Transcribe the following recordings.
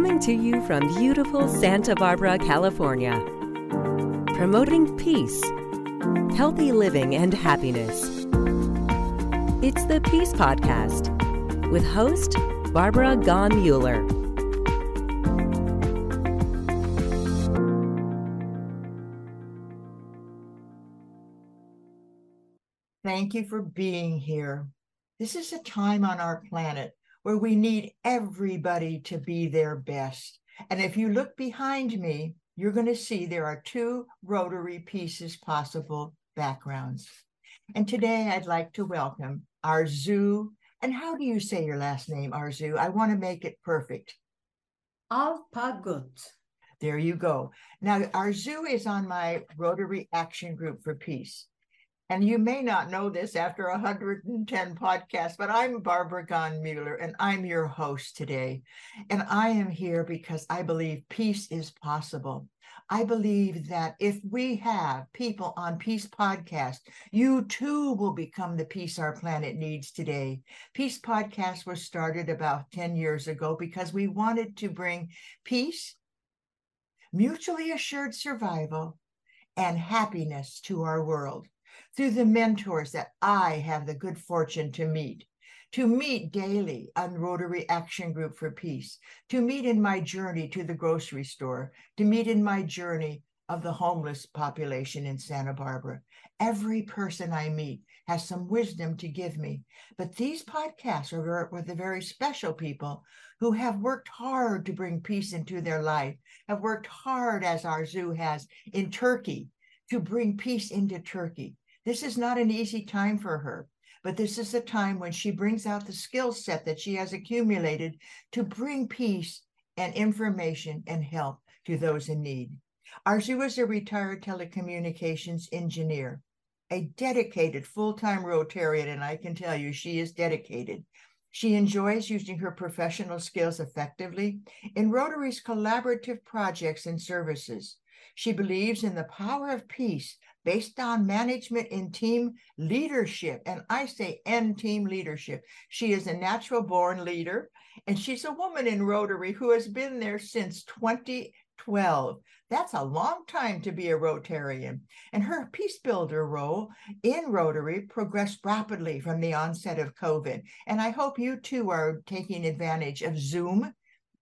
Coming to you from beautiful Santa Barbara, California. Promoting peace, healthy living, and happiness. It's the Peace Podcast with host Barbara Gaughen-Muller. Thank you for being here. This is a time on our planet where we need everybody to be their best. And if you look behind me, you're going to see there are two Rotary Pieces possible backgrounds. And today I'd like to welcome Arzu. And how do you say your last name, Arzu? I want to make it perfect. Alpagut. There you go. Now, Arzu is on my Rotary Action Group for Peace. And you may not know this after 110 podcasts, but I'm Barbara Gaughen-Muller and I'm your host today. And I am here because I believe peace is possible. I believe that if we have people on Peace Podcast, you too will become the peace our planet needs today. Peace Podcast was started about 10 years ago because we wanted to bring peace, mutually assured survival, and happiness to our world through the mentors that I have the good fortune to meet, to meet daily on Rotary Action Group for Peace, to meet in my journey to the grocery store, to meet in my journey of the homeless population in Santa Barbara. Every person I meet has some wisdom to give me. But these podcasts are with the very special people who have worked hard to bring peace into their life, have worked hard, as Arzu has in Turkey, to bring peace into Turkey. This is not an easy time for her, but this is a time when she brings out the skill set that she has accumulated to bring peace and information and help to those in need. Arzu is a retired telecommunications engineer, a dedicated full time Rotarian, and I can tell you she is dedicated. She enjoys using her professional skills effectively in Rotary's collaborative projects and services. She believes in the power of peace based on management in team leadership. And I say N team leadership. She is a natural born leader, and she's a woman in Rotary who has been there since 2012. That's a long time to be a Rotarian. And her peace builder role in Rotary progressed rapidly from the onset of COVID. And I hope you too are taking advantage of Zoom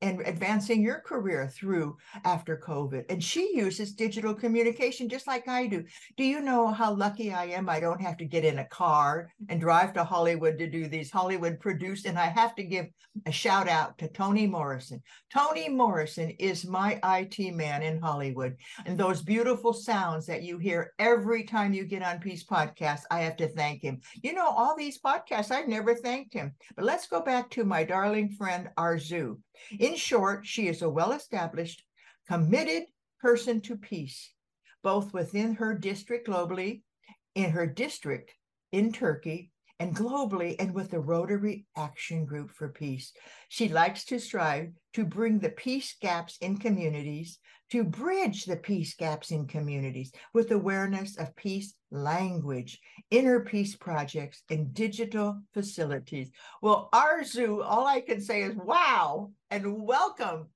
and advancing your career through after COVID. And she uses digital communication just like I do. Do you know how lucky I am? I don't have to get in a car and drive to Hollywood to do these Hollywood produced. And I have to give a shout out to Tony Morrison. Tony Morrison is my IT man in Hollywood. And those beautiful sounds that you hear every time you get on Peace Podcast, I have to thank him. You know, all these podcasts, I've never thanked him. But let's go back to my darling friend Arzu. In short, she is a well established, committed person to peace, both within her district globally, in her district in Turkey, and globally, and with the Rotary Action Group for Peace. She likes to strive to bring the peace gaps in communities, to bridge the peace gaps in communities with awareness of peace language, inner peace projects, and digital facilities. Well, Arzu, all I can say is wow and welcome.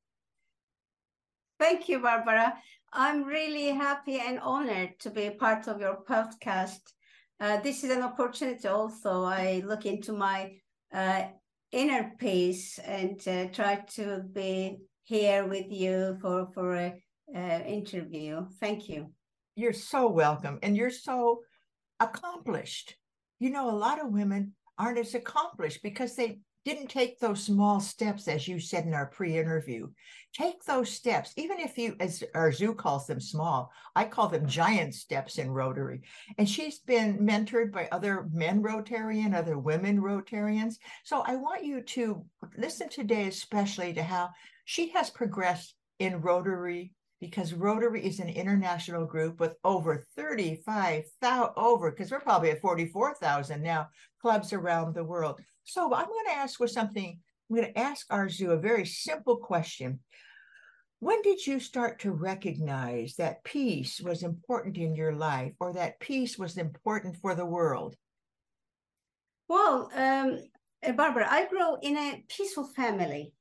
Thank you, Barbara. I'm really happy and honored to be a part of your podcast. Uh, this is an opportunity also. I look into my uh, inner peace and uh, try to be here with you for, for a interview. Thank you. You're so welcome. And you're so accomplished. You know, a lot of women aren't as accomplished because they didn't take those small steps, as you said in our pre-interview. Take those steps, even if you, as Arzu calls them small, I call them giant steps in Rotary. And she's been mentored by other men Rotarian, other women Rotarians. So I want you to listen today, especially to how she has progressed in Rotary because Rotary is an international group with over 35,000 over, because we're probably at 44,000 now, clubs around the world. So I'm going to ask with something, I'm going to ask Arzu a very simple question. When did you start to recognize that peace was important in your life or that peace was important for the world? Well, um, Barbara, I grew in a peaceful family.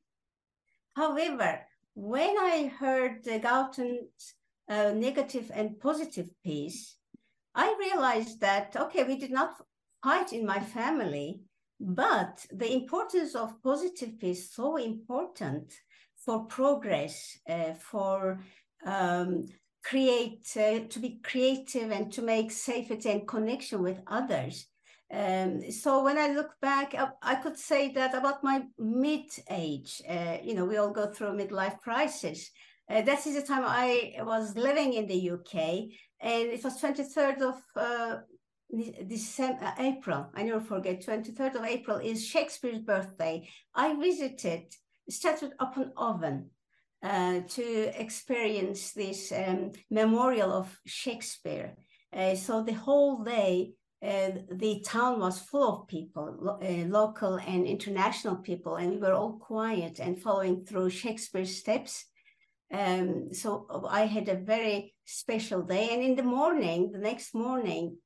However, when I heard the Galtung's uh, negative and positive peace, I realized that, okay, we did not fight in my family, but the importance of positive is so important for progress, uh, for um, create, uh, to be creative and to make safety and connection with others. Um, so when I look back, I, I, could say that about my mid age, uh, you know, we all go through midlife crisis. Uh, that is the time I was living in the UK, and it was 23rd of uh, December, uh, April. I never forget. 23rd of April is Shakespeare's birthday. I visited Stratford upon Avon uh, to experience this um, memorial of Shakespeare. Uh, so the whole day uh, the town was full of people, lo- uh, local and international people, and we were all quiet and following through Shakespeare's steps. Um, so I had a very special day, and in the morning, the next morning,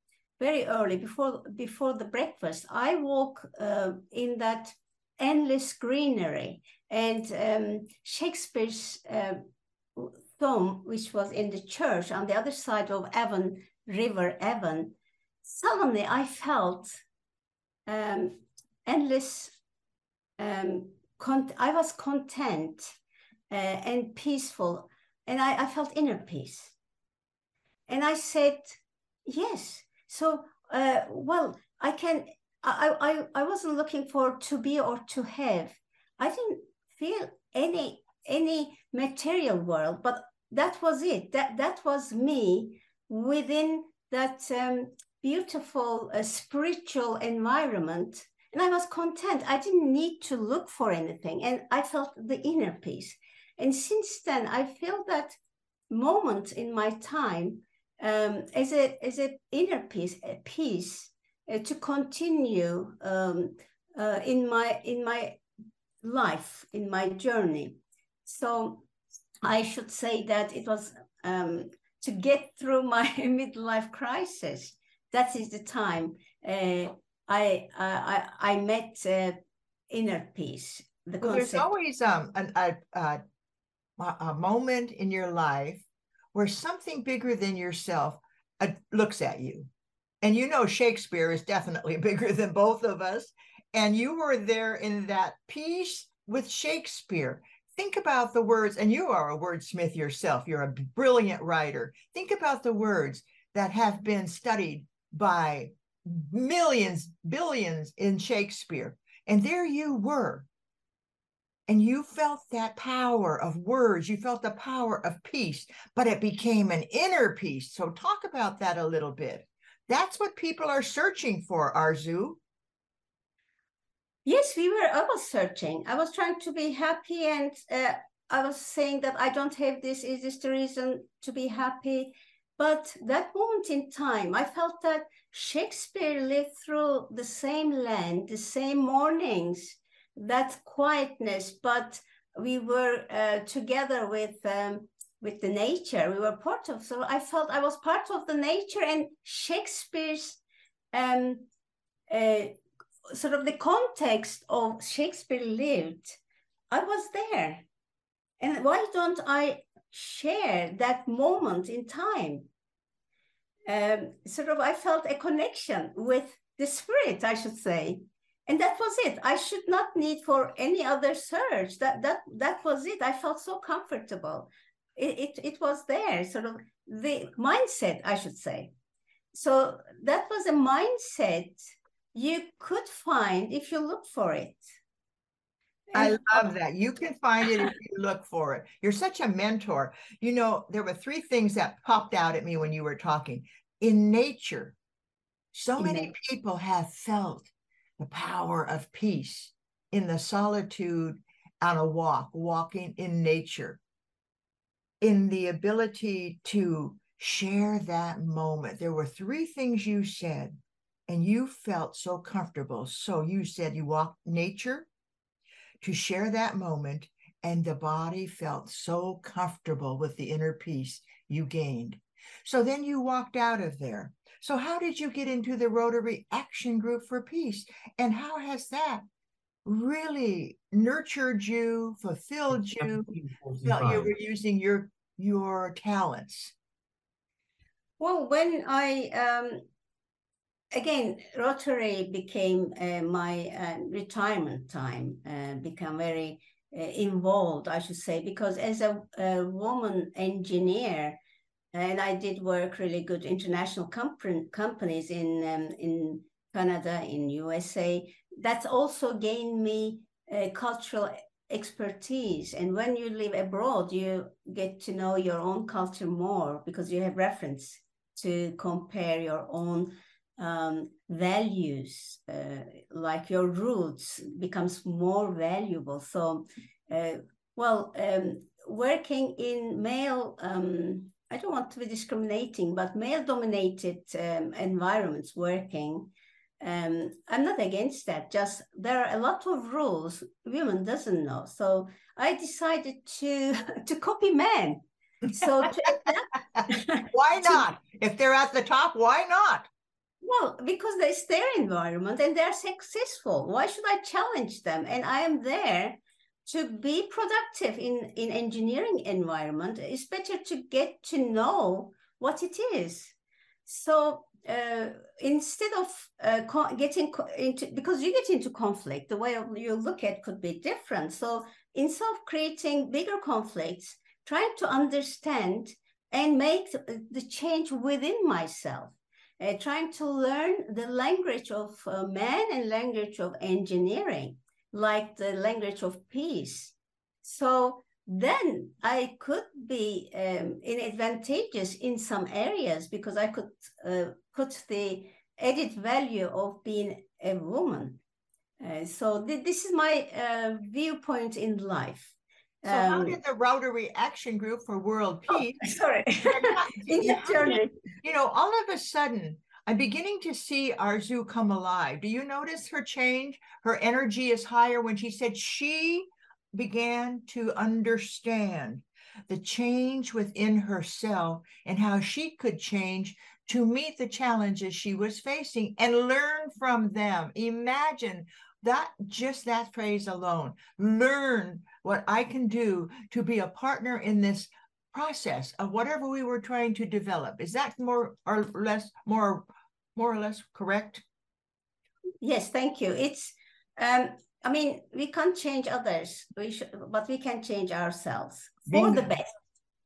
very early before before the breakfast, I walk uh, in that endless greenery, and um, Shakespeare's uh, tomb, which was in the church on the other side of Avon River, Avon suddenly I felt um, endless. Um, I was content uh, and peaceful, and I, I, felt inner peace. And I said, "Yes." So, uh, well, I can. I, I I wasn't looking for to be or to have. I didn't feel any any material world, but that was it. That that was me within that um, beautiful uh, spiritual environment and i was content. I didn't need to look for anything and i felt the inner peace. And since then i feel that moment in my time um, as a as a inner peace a peace uh, to continue um, uh, in my in my life in my journey. So i should say that it was um, to get through my midlife crisis that is the time uh, I, I I met uh, inner peace. The well, there's always um an, a, a a moment in your life where something bigger than yourself uh, looks at you, and you know Shakespeare is definitely bigger than both of us, and you were there in that peace with Shakespeare. Think about the words, and you are a wordsmith yourself. You're a brilliant writer. Think about the words that have been studied by millions, billions in Shakespeare. And there you were. And you felt that power of words, you felt the power of peace, but it became an inner peace. So, talk about that a little bit. That's what people are searching for, Arzu. Yes, we were. I was searching. I was trying to be happy, and uh, I was saying that I don't have this. Is this the reason to be happy? But that moment in time, I felt that Shakespeare lived through the same land, the same mornings, that quietness, but we were uh, together with um, with the nature. We were part of. So I felt I was part of the nature and Shakespeare's um, uh, sort of the context of Shakespeare lived. I was there, and why don't I share that moment in time. Um, sort of, I felt a connection with the spirit, I should say, and that was it. I should not need for any other search. That that that was it. I felt so comfortable. It it, it was there, sort of the mindset, I should say. So that was a mindset you could find if you look for it. I eh, love um, that. You can find it if you look for it. You're such a mentor. You know, there were three things that popped out at me when you were talking. In nature, so in many nature. people have felt the power of peace in the solitude on a walk, walking in nature, in the ability to share that moment. There were three things you said, and you felt so comfortable. So you said you walked nature, to share that moment, and the body felt so comfortable with the inner peace you gained. So then you walked out of there. So, how did you get into the Rotary Action Group for Peace? And how has that really nurtured you, fulfilled you, felt you were using your your talents? Well, when I um, again Rotary became uh, my uh, retirement time, uh, become very uh, involved, I should say, because as a, a, woman engineer, and I did work really good international comp- companies in um, in Canada, in USA. That's also gained me uh, cultural expertise. And when you live abroad, you get to know your own culture more because you have reference to compare your own um, values, uh, like your roots becomes more valuable. So, uh, well, um, working in male, um, I don't want to be discriminating, but male dominated um, environments working, um, I'm not against that. Just there are a lot of rules women doesn't know. So I decided to to copy men. So why not? if they're at the top, why not? Well, because it's their environment and they're successful. Why should I challenge them? And I am there to be productive in in engineering environment. It's better to get to know what it is. So uh, instead of uh, getting into because you get into conflict the way you look at could be different so instead of creating bigger conflicts trying to understand and make the change within myself uh, trying to learn the language of uh, man and language of engineering like the language of peace so then I could be um, in advantageous in some areas because I could uh, put the added value of being a woman. Uh, so th- this is my uh, viewpoint in life. So um, how did the Rotary Action Group for World oh, Peace? Oh, sorry, in the journey. You know, all of a sudden, I'm beginning to see Arzu come alive. Do you notice her change? Her energy is higher when she said she began to understand the change within herself and how she could change to meet the challenges she was facing and learn from them. Imagine that just that phrase alone learn what I can do to be a partner in this process of whatever we were trying to develop. Is that more or less more more or less correct? Yes, thank you. It's um I mean, we can't change others, we should, but we can change ourselves for the best.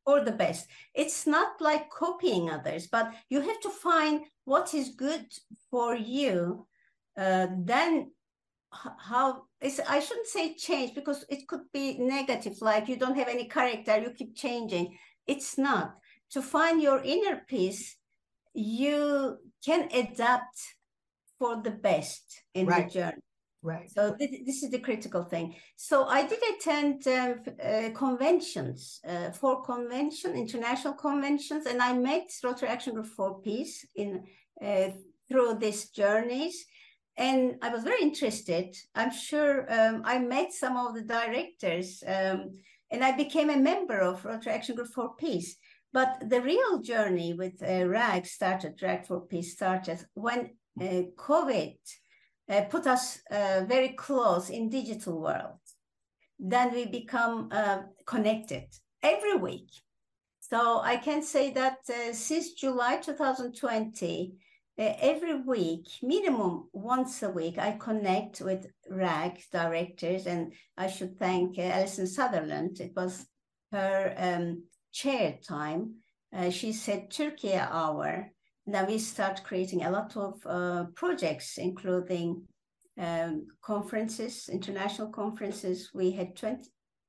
For the best. It's not like copying others, but you have to find what is good for you. Uh, then how is I shouldn't say change because it could be negative, like you don't have any character, you keep changing. It's not. To find your inner peace, you can adapt for the best in right. the journey. Right. So th- this is the critical thing. So I did attend uh, uh, conventions, uh, four convention, international conventions, and I met Rotary Action Group for Peace in uh, through these journeys. And I was very interested. I'm sure um, I met some of the directors, um, and I became a member of Rotary Action Group for Peace. But the real journey with uh, RAG started, RAG for Peace started when uh, COVID uh, put us uh, very close in digital world then we become uh, connected every week so i can say that uh, since july 2020 uh, every week minimum once a week i connect with rag directors and i should thank uh, alison sutherland it was her um, chair time she said turkey hour Now we start creating a lot of uh, projects, including um, conferences, international conferences. We had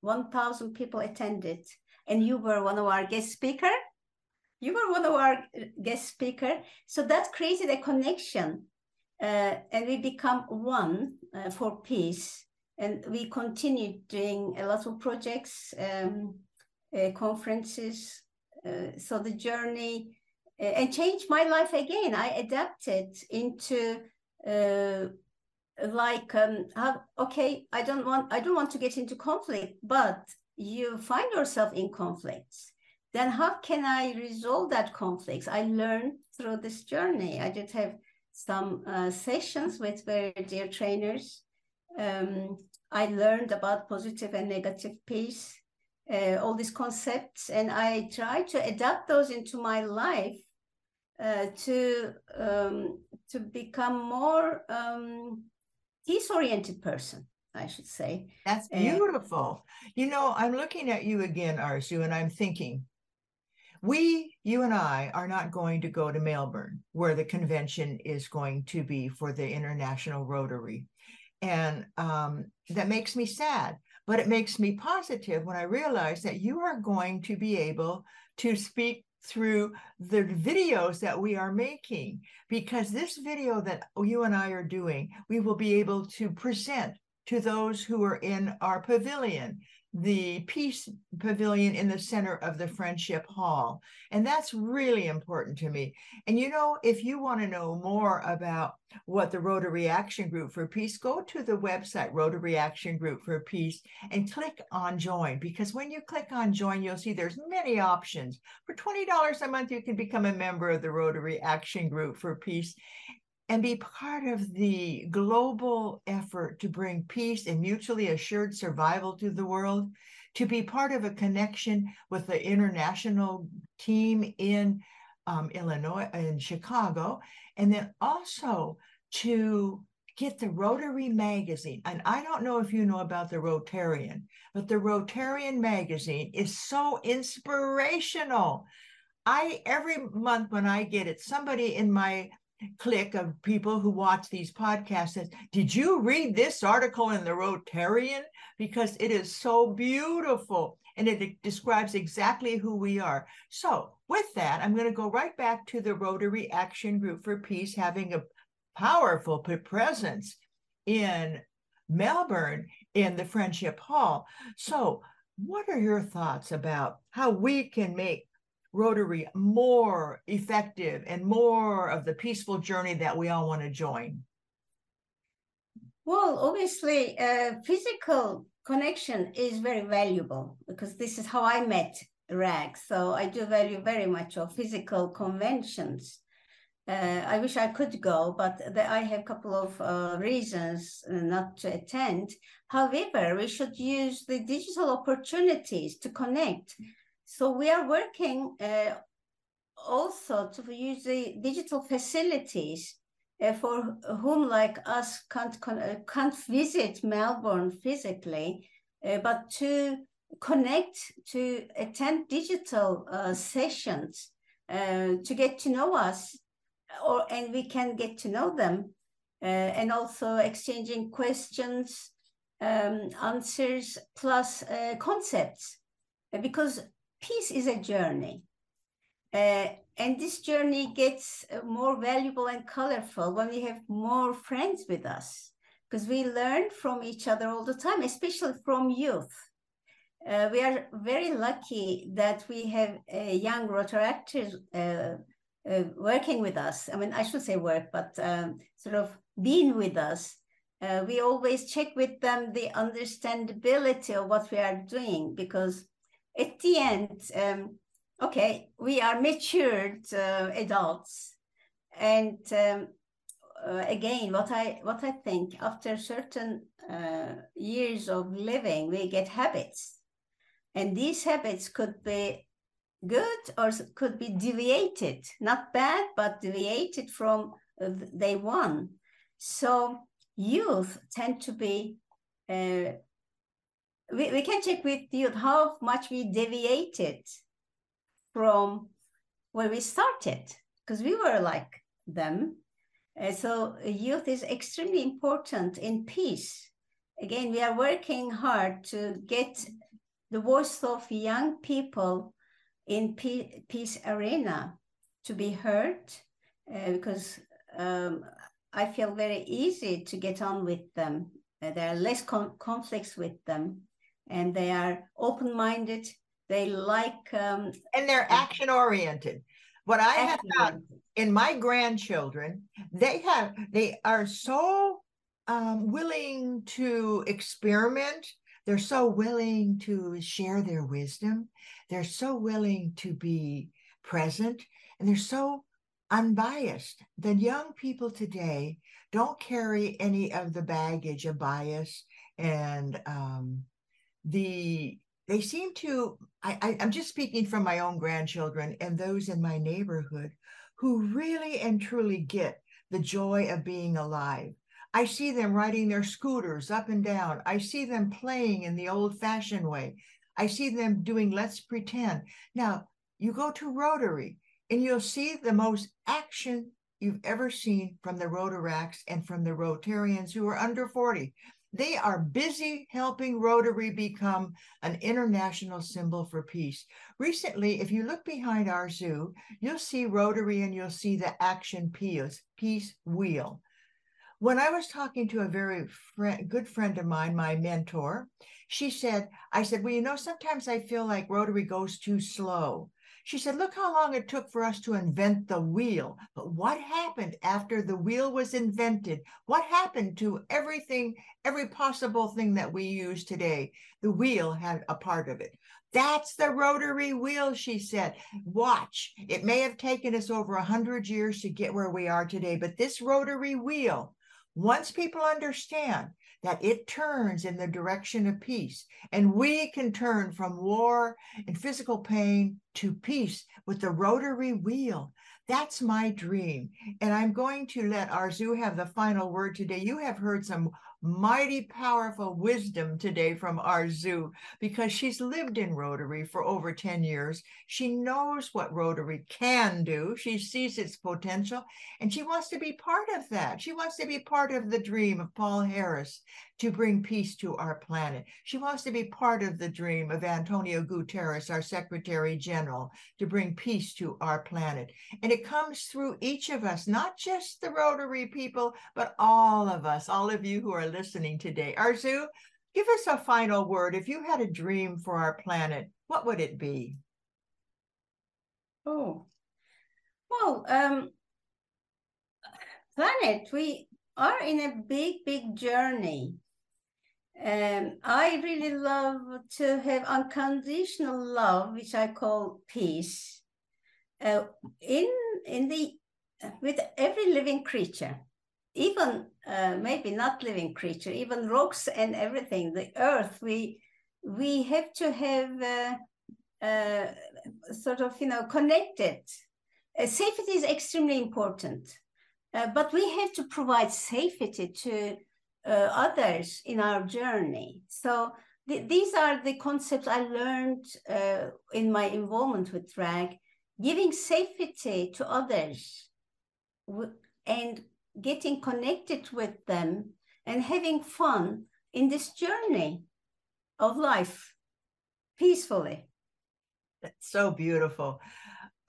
1,000 people attended, and you were one of our guest speaker. You were one of our uh, guest speaker. So that created a connection, uh, and we become one uh, for peace. And we continued doing a lot of projects, um, uh, conferences. Uh, so the journey and changed my life again. I adapted into uh, like um, how, okay, I don't want I don't want to get into conflict, but you find yourself in conflicts. Then how can I resolve that conflicts? I learned through this journey. I did have some uh, sessions with very dear trainers, um, I learned about positive and negative peace, uh, all these concepts, and I try to adapt those into my life uh, to um, to become more um, peace-oriented person. I should say. That's beautiful. you know, I'm looking at you again, Arzu, and I'm thinking, we, you and I, are not going to go to Melbourne, where the convention is going to be for the International Rotary. And um, that makes me sad, but it makes me positive when I realize that you are going to be able to speak through the videos that we are making because this video that you and I are doing, we will be able to present to those who are in our pavilion the peace pavilion in the center of the friendship hall. And that's really important to me. And you know if you want to know more about what the rotary action group for peace go to the website rotary action group for peace and click on join. Because when you click on join you'll see there's many options. For $20 a month you can become a member of the rotary action group for peace and be part of the global effort to bring peace and mutually assured survival to the world, to be part of a connection with the international team in um, Illinois, in Chicago, and then also to get the Rotary magazine. And I don't know if you know about the Rotarian, but the Rotarian magazine is so inspirational. I every month when I get it, somebody in my clique of people who watch these podcasts says, Did you read this article in the Rotarian? Because it is so beautiful and it describes exactly who we are. So, with that, I'm going to go right back to the Rotary Action Group for Peace having a powerful presence in Melbourne in the Friendship Hall. So, what are your thoughts about how we can make Rotary more effective and more of the peaceful journey that we all want to join? Well, obviously, uh, physical connection is very valuable because this is how I met RAG. So I do value very much of physical conventions. Uh, I wish I could go, but I have a couple of uh, reasons not to attend. However, we should use the digital opportunities to connect so we are working uh, also to use the digital facilities uh, for whom like us can't uh, can't visit Melbourne physically, uh, but to connect to attend digital uh, sessions uh, to get to know us, or and we can get to know them, and also exchanging questions, um, answers plus concepts, because peace is a journey. Uh, and this journey gets uh, more valuable and colorful when we have more friends with us because we learn from each other all the time, especially from youth. Uh, we are very lucky that we have young Rotaractors uh, uh, working with us. I mean, I should say work, but um, sort of being with us. Uh, we always check with them the understandability of what we are doing because at the end, um, okay, we are matured uh, adults, and um, uh, again, what I what I think after certain uh, years of living, we get habits, and these habits could be good or could be deviated, not bad, but deviated from day one. So youth tend to be uh, we, we can check with you how much we deviated from where we started because we were like them. Uh, so youth is extremely important in peace. Again, we are working hard to get the voice of young people in peace arena to be heard uh, because um, I feel very easy to get on with them. Uh, there are less con- conflicts with them and they are open minded. They like um, and they're action oriented. What I have found in my grandchildren, they have they are so um, willing to experiment. They're so willing to share their wisdom. They're so willing to be present, and they're so unbiased. The young people today don't carry any of the baggage of bias and um, the they seem to I, I i'm just speaking from my own grandchildren and those in my neighborhood who really and truly get the joy of being alive. I see them riding their scooters up and down. I see them playing in the old fashioned way. I see them doing let's pretend. Now you go to rotary and you'll see the most action you've ever seen from the Rotaracts and from the Rotarians who are under 40. They are busy helping Rotary become an international symbol for peace. Recently, if you look behind Arzu, you'll see Rotary and you'll see the action peace, peace wheel. When I was talking to a very friend, good friend of mine, my mentor, she said, I said, well, you know, sometimes I feel like Rotary goes too slow. She said, Look how long it took for us to invent the wheel. But what happened after the wheel was invented? What happened to everything, every possible thing that we use today? The wheel had a part of it. That's the rotary wheel, she said. Watch. It may have taken us over a hundred years to get where we are today, but this rotary wheel, once people understand that it turns in the direction of peace. And we can turn from war and physical pain to peace with the rotary wheel. That's my dream. And I'm going to let Arzu have the final word today. You have heard some mighty powerful wisdom today from Arzu because she's lived in Rotary for over 10 years. She knows what Rotary can do. She sees its potential and she wants to be part of that. She wants to be part of the dream of Paul Harris to bring peace to our planet. She wants to be part of the dream of Antonio Guterres, our Secretary General, to bring peace to our planet. And it comes through each of us, not just the Rotary people, but all of us, all of you who are listening today. Arzu, give us a final word. If you had a dream for our planet, what would it be? Oh, well, um, planet, we are in a big, big journey. Um, I really love to have unconditional love, which I call peace, uh, in in the with every living creature, even uh, maybe not living creature, even rocks and everything, the earth. We we have to have uh, uh sort of you know connected. Uh, safety is extremely important, uh, but we have to provide safety to uh, others in our journey. So th- these are the concepts I learned uh, in my involvement with RAG, giving safety to others w- and getting connected with them and having fun in this journey of life peacefully. That's so beautiful.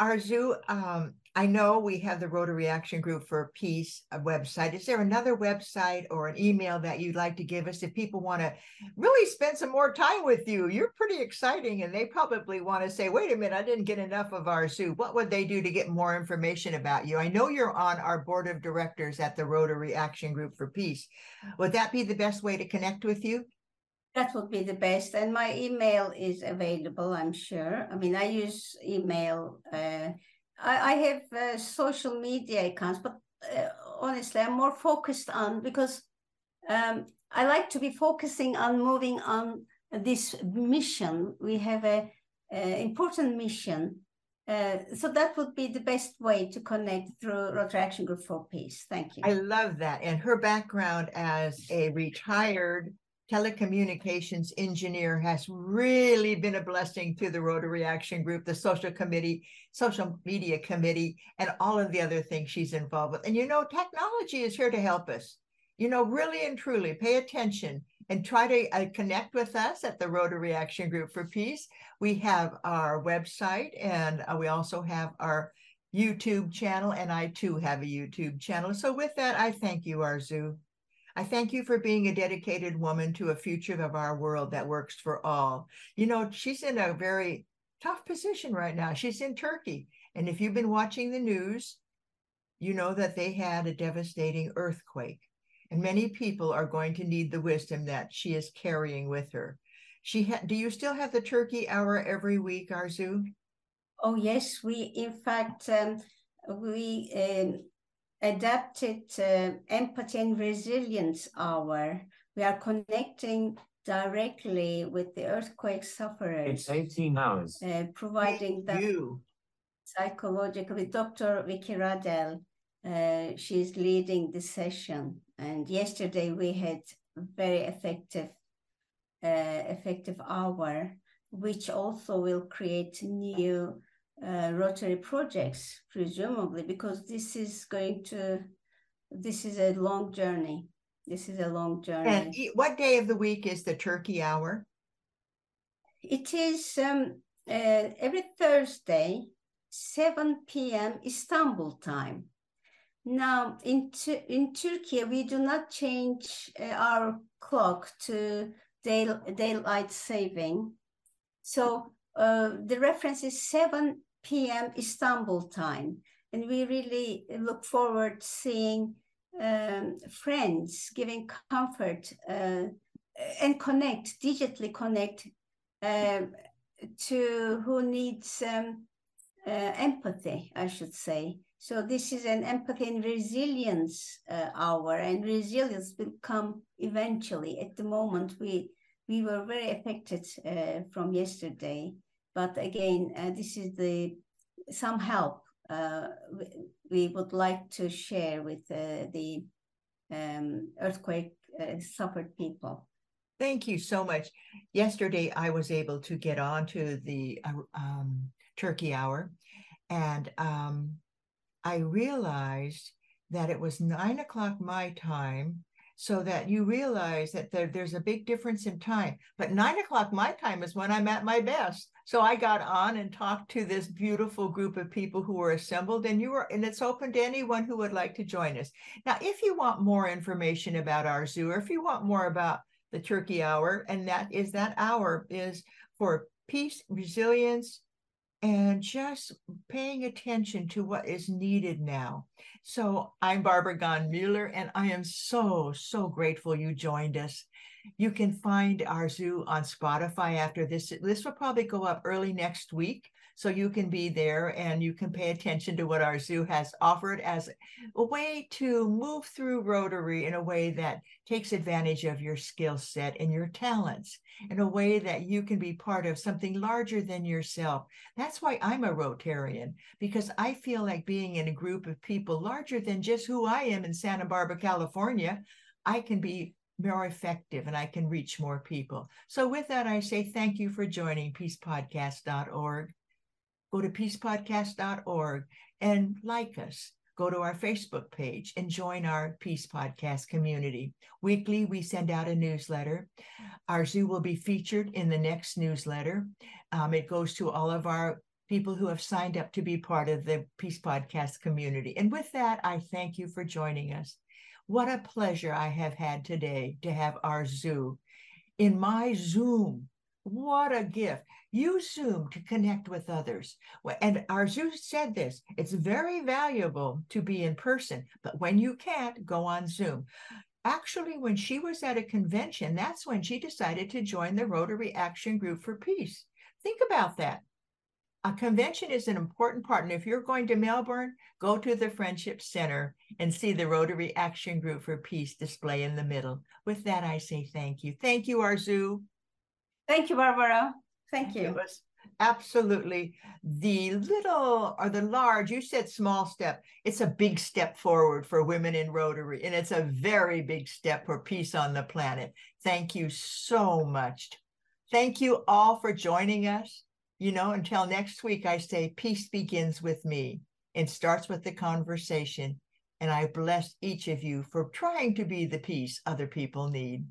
Arzu, um, I know we have the Rotary Action Group for Peace website. Is there another website or an email that you'd like to give us if people want to really spend some more time with you? You're pretty exciting, and they probably want to say, wait a minute, I didn't get enough of Arzu. What would they do to get more information about you? I know you're on our board of directors at the Rotary Action Group for Peace. Would that be the best way to connect with you? That would be the best. And my email is available, I'm sure. I mean, I use email. Uh, I, I have uh, social media accounts, but uh, honestly, I'm more focused on because um, I like to be focusing on moving on this mission. We have a, a important mission. Uh, so that would be the best way to connect through Rotary Action Group for Peace. Thank you. I love that. And her background as a retired telecommunications engineer has really been a blessing to the Rotary Action Group, the social committee, social media committee, and all of the other things she's involved with. And you know, technology is here to help us. You know, really and truly pay attention and try to uh, connect with us at the Rotary Action Group for Peace. We have our website and uh, we also have our YouTube channel, and I too have a YouTube channel. So, with that, I thank you, Arzu. I thank you for being a dedicated woman to a future of our world that works for all. You know, she's in a very tough position right now. She's in Turkey. And if you've been watching the news, you know that they had a devastating earthquake. And many people are going to need the wisdom that she is carrying with her. She ha- do you still have the turkey hour every week, Arzu? Oh yes, we in fact um, we um, adapted uh, empathy and resilience hour. We are connecting directly with the earthquake sufferers. It's 18 hours. Uh, providing Thank them you. psychological with Dr. Vicky Radel. Uh, she's leading the session, and yesterday we had a very effective, uh, effective hour, which also will create new uh, Rotary projects, presumably, because this is going to, this is a long journey. This is a long journey. And what day of the week is the turkey hour? It is um, uh, every Thursday, 7 p.m. Istanbul time. Now, in, in Turkey, we do not change uh, our clock to day, daylight saving. So uh, the reference is 7 p.m. Istanbul time. And we really look forward seeing um, friends, giving comfort uh, and connect, digitally connect um, to who needs um, uh, empathy, I should say. So this is an empathy and resilience uh, hour, and resilience will come eventually. At the moment, we we were very affected uh, from yesterday, but again, uh, this is the some help uh, we, would like to share with uh, the um, earthquake uh, suffered people. Thank you so much. Yesterday, I was able to get on to the uh, um, turkey hour, and um, I realized that it was nine o'clock my time, so that you realize that there, there's a big difference in time. But nine o'clock my time is when I'm at my best. So I got on and talked to this beautiful group of people who were assembled, and you were, and it's open to anyone who would like to join us. Now, if you want more information about Arzu, or if you want more about the turkey hour, and that is that hour is for peace, resilience, and just paying attention to what is needed now. So I'm Barbara Gaughen-Muller, and I am so, so grateful you joined us. You can find Arzu on Spotify after this. This will probably go up early next week. So you can be there and you can pay attention to what Arzu has offered as a way to move through Rotary in a way that takes advantage of your skill set and your talents in a way that you can be part of something larger than yourself. That's why I'm a Rotarian, because I feel like being in a group of people larger than just who I am in Santa Barbara, California, I can be more effective and I can reach more people. So, with that, I say thank you for joining peacepodcast.org. Go to peacepodcast.org and like us. Go to our Facebook page and join our Peace Podcast community. Weekly, we send out a newsletter. Arzu will be featured in the next newsletter. Um, it goes to all of our people who have signed up to be part of the Peace Podcast community. And with that, I thank you for joining us. What a pleasure I have had today to have Arzu in my Zoom. What a gift. Use Zoom to connect with others. And zoo said this it's very valuable to be in person, but when you can't, go on Zoom. Actually, when she was at a convention, that's when she decided to join the Rotary Action Group for Peace. Think about that. A convention is an important part. And if you're going to Melbourne, go to the Friendship Center and see the Rotary Action Group for Peace display in the middle. With that, I say thank you. Thank you, zoo. Thank you, Barbara. Thank you. It was absolutely the little or the large, you said small step. It's a big step forward for women in Rotary, and it's a very big step for peace on the planet. Thank you so much. Thank you all for joining us. You know, until next week, I say peace begins with me and starts with the conversation. And I bless each of you for trying to be the peace other people need.